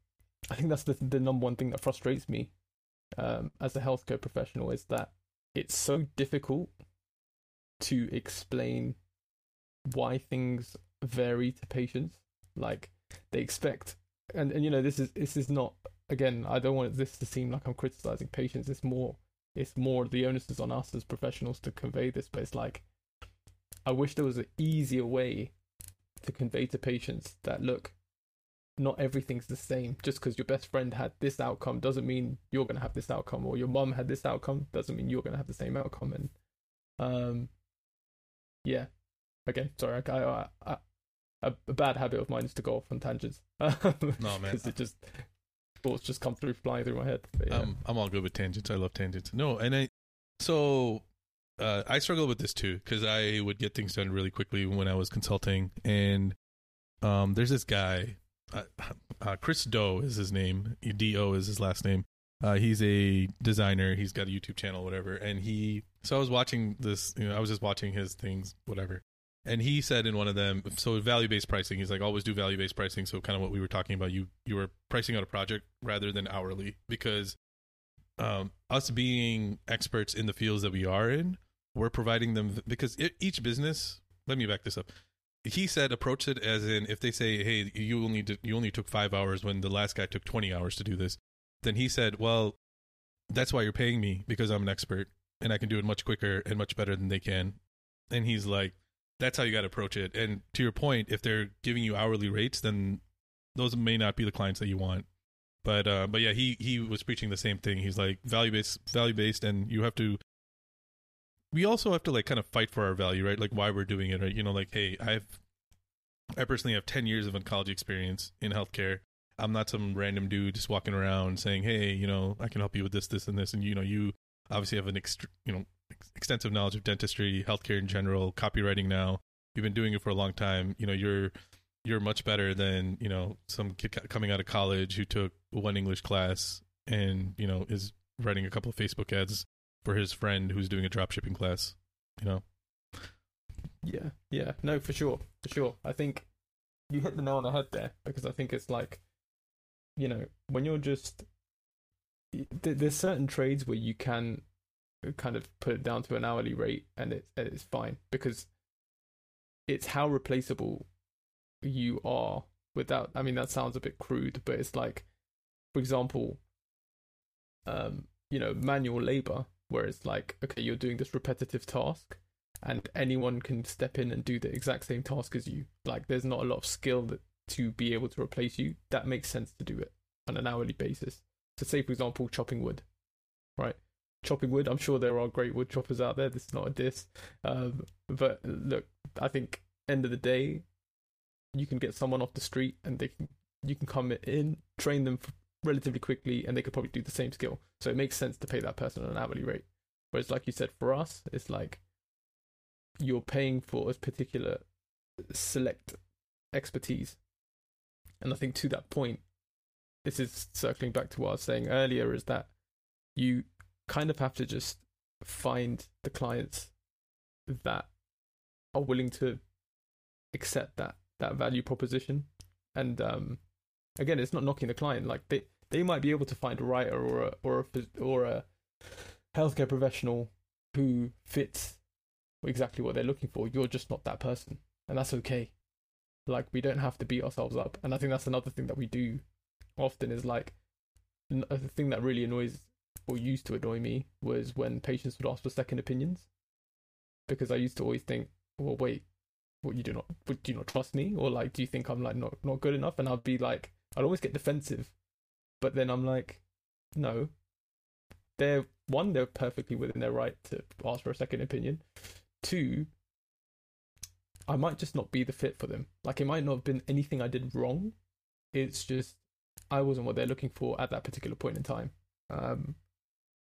I think that's the the number one thing that frustrates me um, as a healthcare professional is that it's so difficult to explain why things vary to patients. Like they expect, and and you know this is this is not again. I don't want this to seem like I'm criticizing patients. It's more it's more the onus is on us as professionals to convey this, but it's like I wish there was an easier way to convey to patients that look, not everything's the same. Just because your best friend had this outcome doesn't mean you're going to have this outcome, or your mum had this outcome doesn't mean you're going to have the same outcome. And um, yeah, again, sorry, I, I, I, a, a bad habit of mine is to go off on tangents. <laughs> no man, because it just thoughts just come through flying through my head. Yeah. um, I'm all good with tangents. I love tangents. No, and I so uh, I struggle with this too because I would get things done really quickly when I was consulting, and um, there's this guy, uh, uh, Chris Do is his name, Do is his last name. Uh, he's a designer. He's got a YouTube channel, whatever. And he, so I was watching this. You know, I was just watching his things, whatever. And he said in one of them, so value based pricing. He's like, always do value based pricing. So kind of what we were talking about. You you were pricing out a project rather than hourly because um, us being experts in the fields that we are in, we're providing them because it, each business. Let me back this up. he said approach it as in if they say, "Hey, you only did, you only took five hours when the last guy took twenty hours to do this," then he said, "Well, that's why you're paying me because I'm an expert and I can do it much quicker and much better than they can." And he's like, "That's how you got to approach it." And to your point, if they're giving you hourly rates, then those may not be the clients that you want. But uh, but yeah, he he was preaching the same thing. He's like value based value based, and you have to. We also have to like kind of fight for our value, right? Like why we're doing it, right? You know, like hey, I've I personally have ten years of oncology experience in healthcare. I'm not some random dude just walking around saying, hey, you know, I can help you with this, this, and this, and you know, you obviously have an ext- you know extensive knowledge of dentistry, healthcare in general, copywriting. Now you've been doing it for a long time. You know, you're you're much better than you know some kid coming out of college who took one English class and you know is writing a couple of Facebook ads for his friend who's doing a drop shipping class. You know. Yeah, yeah, no, for sure, for sure. I think you hit the nail on the head there because I think it's like, you know, when you're just there's certain trades where you can kind of put it down to an hourly rate and it's it's fine because it's how replaceable you are without I mean that sounds a bit crude, but it's like for example um you know manual labor where it's like okay you're doing this repetitive task and anyone can step in and do the exact same task as you. Like there's not a lot of skill that, to be able to replace you. That makes sense to do it on an hourly basis. So say for example chopping wood right? Chopping wood i'm sure there are great wood choppers out there. This is not a diss. Um, but look i think end of the day you can get someone off the street and they can you can come in, train them relatively quickly, and they could probably do the same skill. So it makes sense to pay that person an hourly rate. Whereas, like you said, for us, it's like you're paying for a particular select expertise. And I think to that point, this is circling back to what I was saying earlier, is that you kind of have to just find the clients that are willing to accept that that value proposition. And um, again, it's not knocking the client. Like they they might be able to find a writer or a or a or a healthcare professional who fits exactly what they're looking for. You're just not that person, and that's okay. Like we don't have to beat ourselves up. And I think that's another thing that we do often is like a thing that really annoys or used to annoy me was when patients would ask for second opinions because I used to always think, well, wait, what you do not do you not trust me or like do you think I'm like not not good enough and I'd be like I'd always get defensive but then I'm like no. They're one they're perfectly within their right to ask for a second opinion. Two I might just not be the fit for them. Like it might not have been anything I did wrong. It's just I wasn't what they're looking for at that particular point in time. Um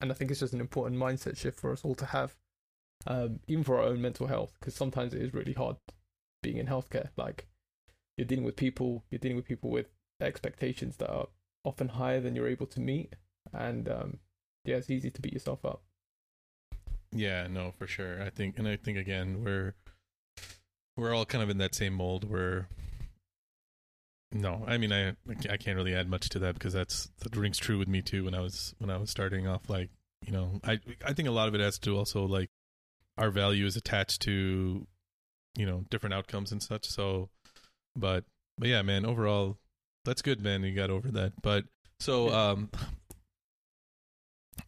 and I think it's just an important mindset shift for us all to have um, even for our own mental health, because sometimes it is really hard being in healthcare. Like you're dealing with people, you're dealing with people with expectations that are often higher than you're able to meet, and um, yeah, it's easy to beat yourself up. Yeah, no, for sure. I think, and I think again, we're we're all kind of in that same mold where. No, I mean, I I can't really add much to that because that's that rings true with me too. When I was when I was starting off, like you know, I I think a lot of it has to also like our value is attached to you know different outcomes and such so but but yeah man overall that's good man you got over that. But so um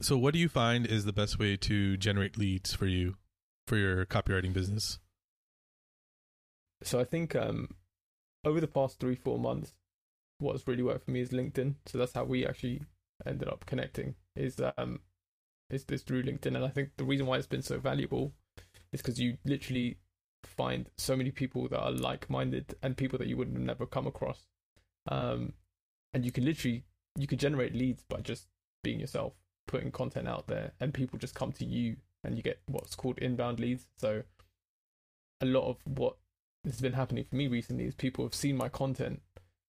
so what do you find is the best way to generate leads for you for your copywriting business? So i think um over the past three four months what's really worked for me is linkedin. So that's how we actually ended up connecting is um is this through linkedin. And i think the reason why it's been so valuable is because you literally find so many people that are like-minded and people that you would have never come across um, and you can literally you can generate leads by just being yourself putting content out there and people just come to you and you get what's called inbound leads. So a lot of what has been happening for me recently is people have seen my content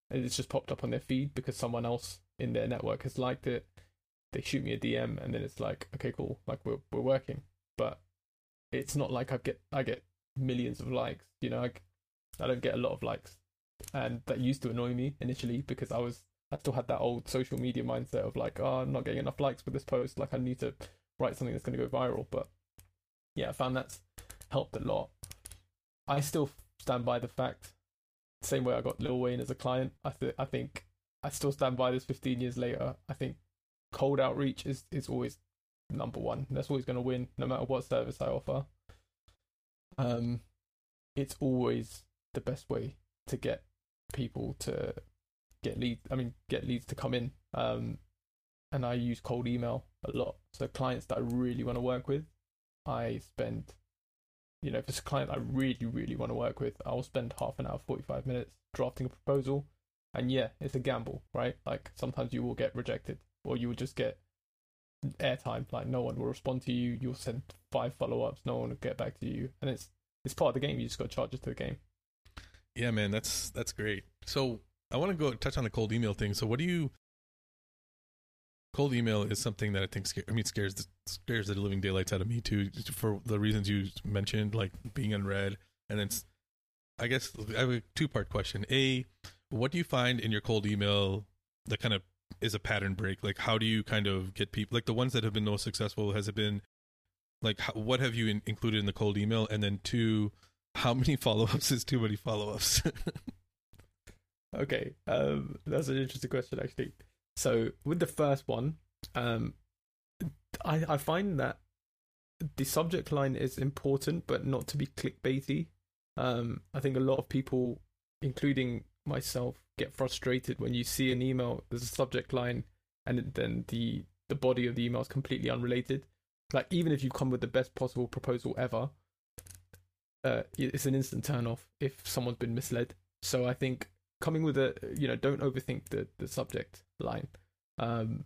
and it's just popped up on their feed because someone else in their network has liked it. They shoot me a dm and then it's like okay cool like we're, we're working. But it's not like i get i get millions of likes. You know, I, I don't get a lot of likes, and that used to annoy me initially because I was I still had that old social media mindset of like, oh, I'm not getting enough likes for this post. Like, I need to write something that's going to go viral. But yeah, I found that's helped a lot. I still stand by the fact. Same way I got Lil Wayne as a client. I th- I think I still stand by this 15 years later. I think cold outreach is is always number one. That's always going to win, no matter what service I offer. Um, it's always the best way to get people to get leads. I mean, get leads to come in. Um, and I use cold email a lot. So clients that I really want to work with, I spend, you know, if it's a client I really, really want to work with, I'll spend half an hour, 45 minutes drafting a proposal. And yeah, it's a gamble, right? Like sometimes you will get rejected or you will just get airtime. Like no one will respond to you. You'll send five follow ups. No one will get back to you. And it's, it's part of the game. You just got to charge it to the game. Yeah, man, that's that's great. So I want to go touch on the cold email thing. So what do you cold email is something that I think I mean scares the, scares the living daylights out of me too for the reasons you mentioned, like being unread, and then I guess I have a two part question. A, what do you find in your cold email that kind of is a pattern break? Like, how do you kind of get people like the ones that have been most successful? Has it been like how, what have you in, included in the cold email? And then two, how many follow ups is too many follow ups? <laughs> okay, um, that's an interesting question actually. So with the first one, um, I I find that the subject line is important, but not to be clickbaity. Um, I think a lot of people, including myself, get frustrated when you see an email. There's a subject line, and then the the body of the email is completely unrelated. Like even if you come with the best possible proposal ever, uh, it's an instant turn off if someone's been misled. So I think coming with a you know don't overthink the the subject line, um,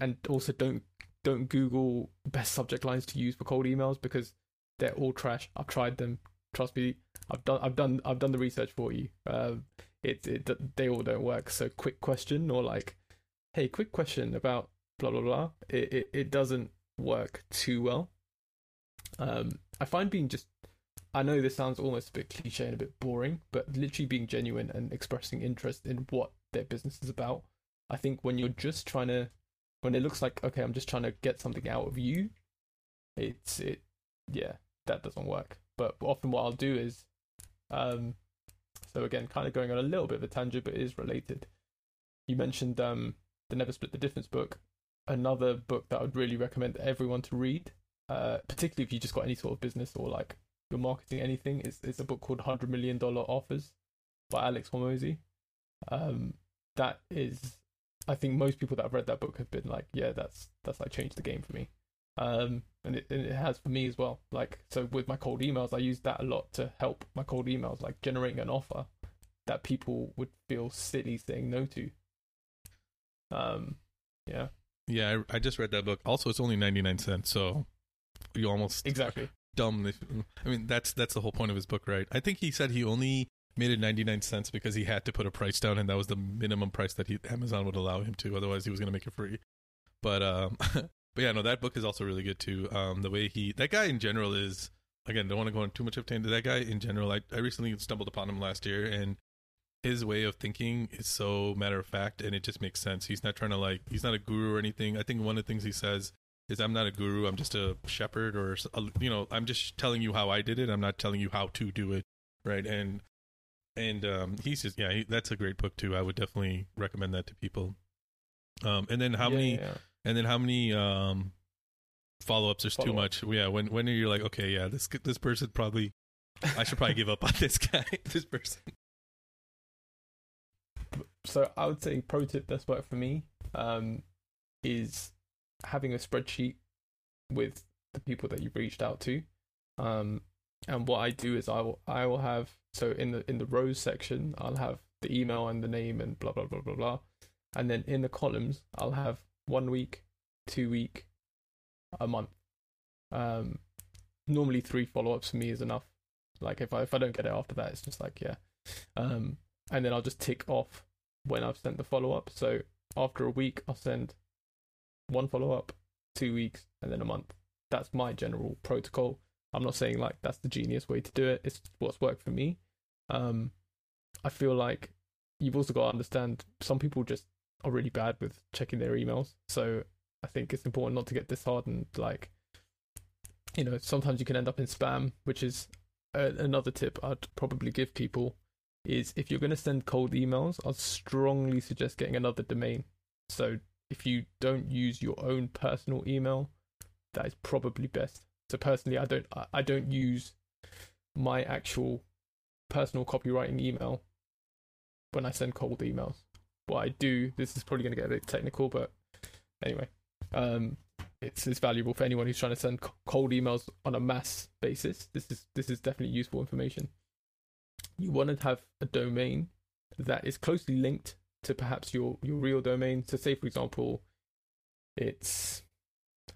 and also don't don't Google best subject lines to use for cold emails because they're all trash. I've tried them. Trust me, I've done I've done I've done the research for you. Um, it, it they all don't work. So quick question or like, hey, quick question about blah blah blah. It it, it doesn't work too well. Um, I find being just I know this sounds almost a bit cliche and a bit boring, but literally being genuine and expressing interest in what their business is about. I think when you're just trying to, when it looks like okay, I'm just trying to get something out of you, it's it, yeah, that doesn't work. But often what I'll do is, um, so again, kind of going on a little bit of a tangent, but it is related. You mentioned um, the Never Split the Difference book, another book that I would really recommend everyone to read, uh, particularly if you just got any sort of business or like you're marketing anything. It's, it's a book called Hundred Million Dollar Offers by Alex Hormozi. Um, that is, I think most people that have read that book have been like, yeah, that's that's like changed the game for me. Um, and it, and it has for me as well. Like, so with my cold emails, I use that a lot to help my cold emails, like generating an offer that people would feel silly saying no to. Um, yeah. Yeah, I, I just read that book. Also, it's only ninety nine cents, so you almost exactly dumb. I mean, that's that's the whole point of his book, right? I think he said he only made it 99 cents because he had to put a price down and that was the minimum price that he, Amazon would allow him to otherwise he was going to make it free but um <laughs> but yeah no that book is also really good too um the way he that guy in general is again don't want to go on too much of tangent that guy in general I, I recently stumbled upon him last year and his way of thinking is so matter of fact and it just makes sense he's not trying to like he's not a guru or anything i think one of the things he says is i'm not a guru i'm just a shepherd or you know i'm just telling you how i did it i'm not telling you how to do it right and and um, he's just yeah, he, that's a great book too. I would definitely recommend that to people. Um, and then how Yeah, many? yeah. And then how many um, follow ups? There's too much. Yeah, when when are you like, okay, yeah, this this person probably, I should probably give up on this <laughs> guy, this person. so I would say pro tip that's worked for me um, is having a spreadsheet with the people that you've reached out to. Um, and what I do is I will I will have so in the in the rows section I'll have the email and the name and blah blah blah blah blah, and then in the columns I'll have one week, two week, a month. Um, normally three follow ups for me is enough. Like if I if I don't get it after that, it's just like yeah. Um, and then I'll just tick off when I've sent the follow up. So after a week, I'll send one follow up, two weeks, and then a month. That's my general protocol. I'm not saying like that's the genius way to do it. It's what's worked for me. Um, I feel like you've also got to understand some people just are really bad with checking their emails. So I think it's important not to get disheartened. Like, you know, sometimes you can end up in spam, which is uh, another tip I'd probably give people is if you're going to send cold emails, I'd strongly suggest getting another domain. So if you don't use your own personal email, that is probably best. So personally, I don't I don't use my actual personal copywriting email when I send cold emails. What I do, this is probably going to get a bit technical, but anyway, um, it's it's valuable for anyone who's trying to send cold emails on a mass basis. This is this is definitely useful information. You want to have a domain that is closely linked to perhaps your your real domain. So, say for example, it's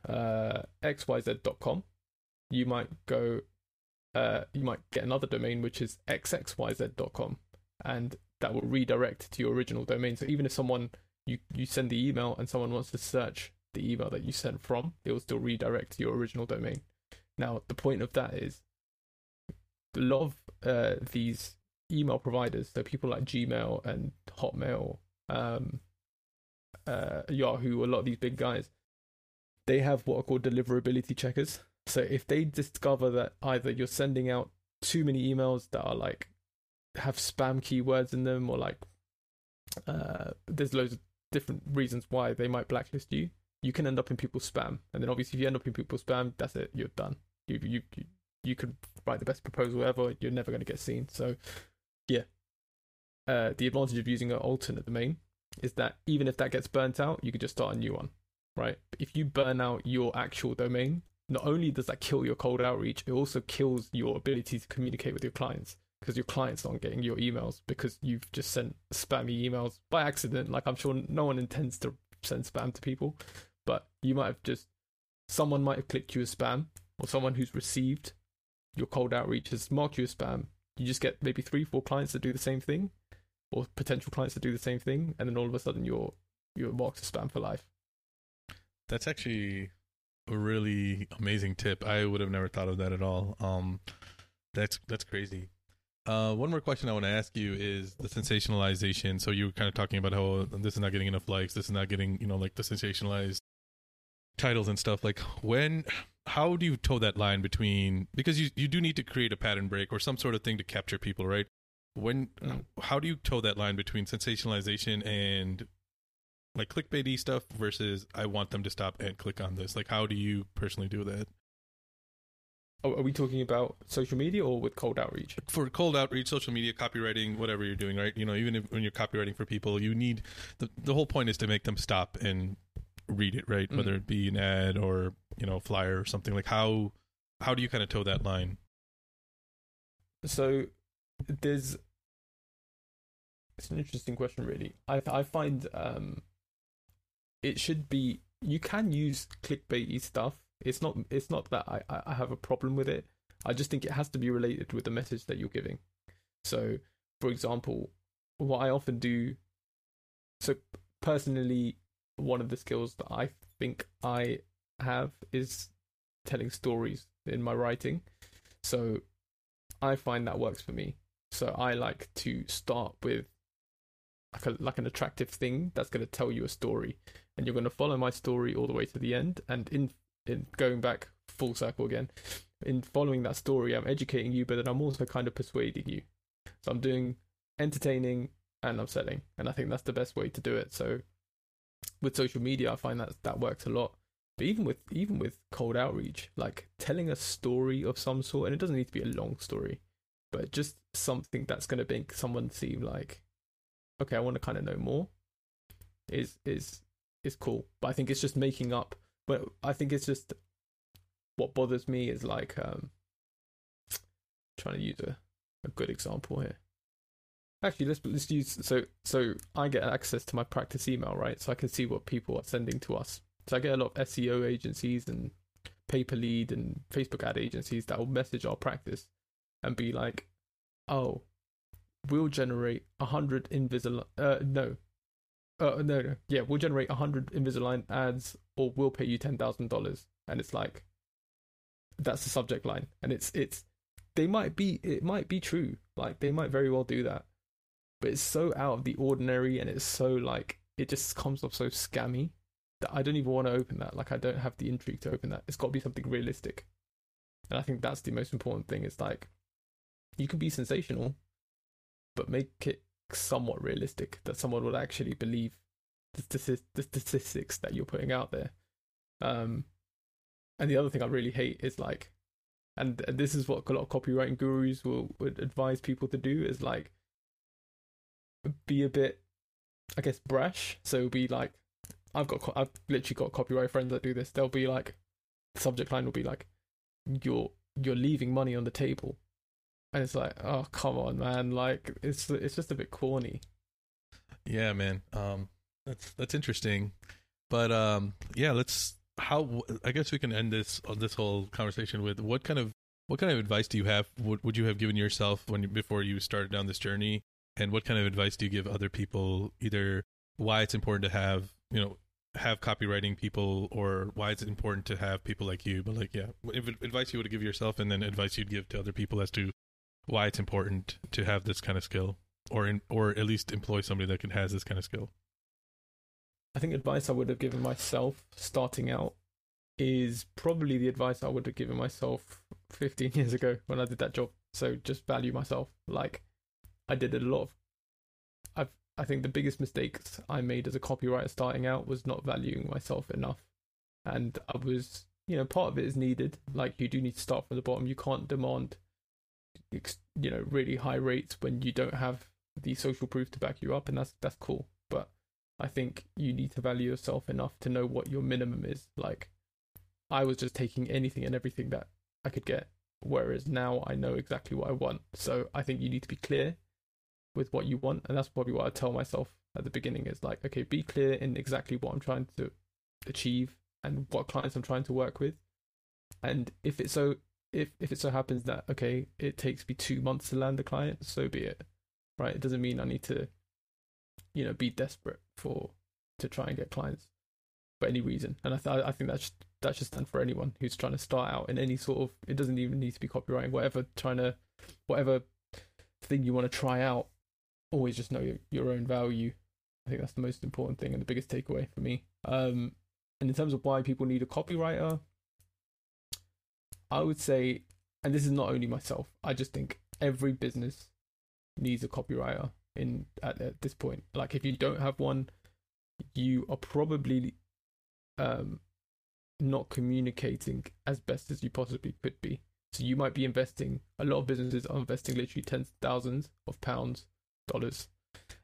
uh, xyz.com. You might go, uh, you might get another domain which is xxyz.com, and that will redirect to your original domain. So even if someone you you send the email and someone wants to search the email that you sent from, it will still redirect to your original domain. Now, the point of that is a lot of uh, these email providers, so people like Gmail and Hotmail, um, uh, Yahoo, a lot of these big guys, they have what are called deliverability checkers. So if they discover that either you're sending out too many emails that are like have spam keywords in them, or like uh, there's loads of different reasons why they might blacklist you, you can end up in people's spam. And then obviously, if you end up in people's spam, that's it. You're done. You you you, you could write the best proposal ever. You're never going to get seen. So, yeah. Uh, the advantage of using an alternate domain is that even if that gets burnt out, you could just start a new one, right? But if you burn out your actual domain, not only does that kill your cold outreach, it also kills your ability to communicate with your clients because your clients aren't getting your emails because you've just sent spammy emails by accident. Like I'm sure no one intends to send spam to people, but you might have just someone might have clicked you as spam, or someone who's received your cold outreach has marked you as spam. You just get maybe three, four clients that do the same thing, or potential clients that do the same thing, and then all of a sudden you're you're marked as spam for life. That's actually a really amazing tip. I would have never thought of that at all. Um, that's that's crazy. Uh, one more question I want to ask you is the sensationalization. So you were kind of talking about how this is not getting enough likes. This is not getting, you know, like the sensationalized titles and stuff. Like when, how do you toe that line between because you you do need to create a pattern break or some sort of thing to capture people, right? When, mm. how do you toe that line between sensationalization and like clickbaity stuff versus I want them to stop and click on this? Like, how do you personally do that? Oh, are we talking about social media or with cold outreach? For cold outreach, social media, copywriting, whatever you're doing, right? You know, even if, when you're copywriting for people, you need the the whole point is to make them stop and read it, right? Mm. Whether it be an ad or you know, flyer or something. Like how how do you kind of toe that line? So there's it's an interesting question, really. I I find um it should be you can use clickbaity stuff it's not it's not that I, I have a problem with it. I just think it has to be related with the message that you're giving. So, for example, what I often do so personally one of the skills that I think I have is telling stories in my writing. So I find that works for me. So I like to start with like a like an attractive thing that's going to tell you a story and you're going to follow my story all the way to the end and in in going back full circle again, in following that story, I'm educating you, but then I'm also kind of persuading you. So I'm doing entertaining and I'm selling, and I think that's the best way to do it. So with social media, I find that that works a lot. But even with even with cold outreach, like telling a story of some sort, and it doesn't need to be a long story, but just something that's going to make someone seem like, okay, I want to kind of know more, is is is cool. But I think it's just making up but I think it's just what bothers me is like um trying to use a, a good example here. Actually, let's let's use so so I get access to my practice email, right? So I can see what people are sending to us. So I get a lot of SEO agencies and paper lead and Facebook ad agencies that will message our practice and be like, "Oh, we'll generate a hundred Invisalign. Uh, no, uh, no, no, yeah, we'll generate a hundred Invisalign ads or we'll pay you ten thousand dollars, and it's like that's the subject line, and it's it's they might be it might be true, like they might very well do that, but it's so out of the ordinary, and it's so like it just comes off so scammy that I don't even want to open that. Like I don't have the intrigue to open that. It's got to be something realistic, and I think that's the most important thing. Is like you can be sensational, but make it somewhat realistic that someone would actually believe the, the statistics that you're putting out there. Um, and the other thing I really hate is like, and, and this is what a lot of copywriting gurus will would advise people to do is like, be a bit, I guess, brash. So be like, I've got, I've literally got copyright friends that do this. They'll be like, the subject line will be like, you're you're leaving money on the table, and it's like, oh come on, man, like it's it's just a bit corny. Yeah, man. Um, that's that's interesting, but um, yeah, let's. How I guess we can end this this whole conversation with what kind of what kind of advice do you have? Would would you have given yourself when before you started down this journey? And what kind of advice do you give other people? Either why it's important to have you know have copywriting people or why it's important to have people like you? But like yeah advice you would give yourself and then advice you'd give to other people as to why it's important to have this kind of skill or in, or at least employ somebody that can has this kind of skill. I think advice i would have given myself starting out is probably the advice i would have given myself 15 years ago when i did that job. So just value myself. Like i did a lot of i've I think the biggest mistakes I made as a copywriter starting out was not valuing myself enough. And I was, you know, part of it is needed. Like you do need to start from the bottom. You can't demand, you know, really high rates when you don't have the social proof to back you up, and that's that's cool. But I think you need to value yourself enough to know what your minimum is. Like I was just taking anything and everything that I could get, whereas now I know exactly what I want. So I think you need to be clear with what you want and that's probably what i tell myself at the beginning is like okay be clear in exactly what i'm trying to achieve and what clients i'm trying to work with. And if it so if if it so happens that okay it takes me two months to land a client so be it right? It doesn't mean i need to you know be desperate for to try and get clients for any reason. And i, th- I think that's that's just done for anyone who's trying to start out in any sort of it doesn't even need to be copywriting whatever trying to whatever thing you want to try out always just know your, own value. I think that's the most important thing and the biggest takeaway for me. Um, and in terms of why people need a copywriter, I would say, and this is not only myself, I just think every business needs a copywriter in at, at this point. Like if you don't have one, you are probably um, not communicating as best as you possibly could be. So you might be investing. A lot of businesses are investing literally tens of thousands of pounds dollars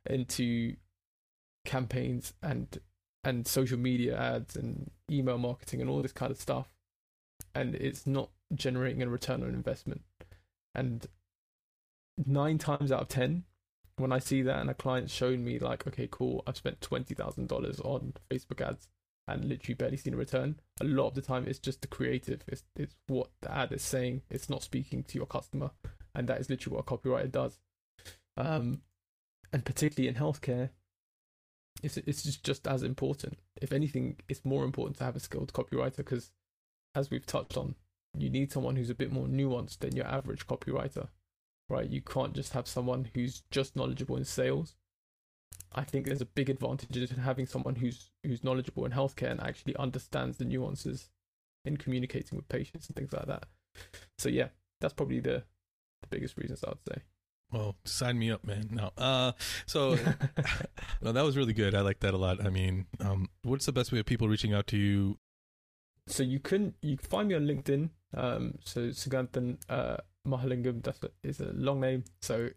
into campaigns and and social media ads and email marketing and all this kind of stuff. And it's not generating a return on investment. And nine times out of ten when i see that and a client's showing me like okay cool i've spent $20000 on facebook ads and literally barely seen a return a lot of the time it's just the creative. It's, it's what the ad is saying. It's not speaking to your customer. And that is literally what a copywriter does um, and particularly in healthcare, it's it's just, just as important. If anything, it's more important to have a skilled copywriter because, as we've touched on, you need someone who's a bit more nuanced than your average copywriter, right? You can't just have someone who's just knowledgeable in sales. I think there's a big advantage in having someone who's who's knowledgeable in healthcare and actually understands the nuances in communicating with patients and things like that. So yeah, that's probably the the biggest reasons I would say. Well, sign me up, man. No. Uh so <laughs> no, that was really good. I like that a lot. I mean, um what's the best way of people reaching out to you? So you can you can find me on LinkedIn. Um so Suganthan uh Mahalingam that's a, is a long name. So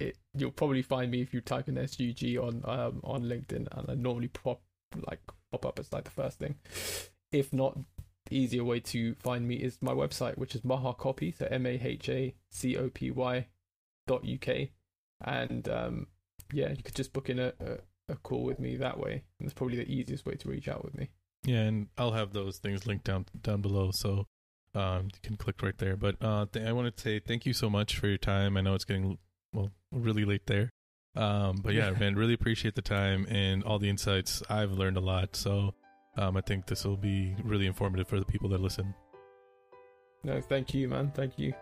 it you'll probably find me if you type in SUG on um on LinkedIn and I normally pop like pop up as like the first thing. If not, the easier way to find me is my website, which is Maha Copy, so M A H A C O P Y uk, and um, yeah, you could just book in a, a, a call with me that way, and it's probably the easiest way to reach out with me. Yeah, and I'll have those things linked down down below, so um, you can click right there. But uh, th- I want to say thank you so much for your time. I know it's getting well really late there, um, but yeah, man, really appreciate the time and all the insights. I've learned a lot, so um, I think this will be really informative for the people that listen. No, thank you, man. Thank you.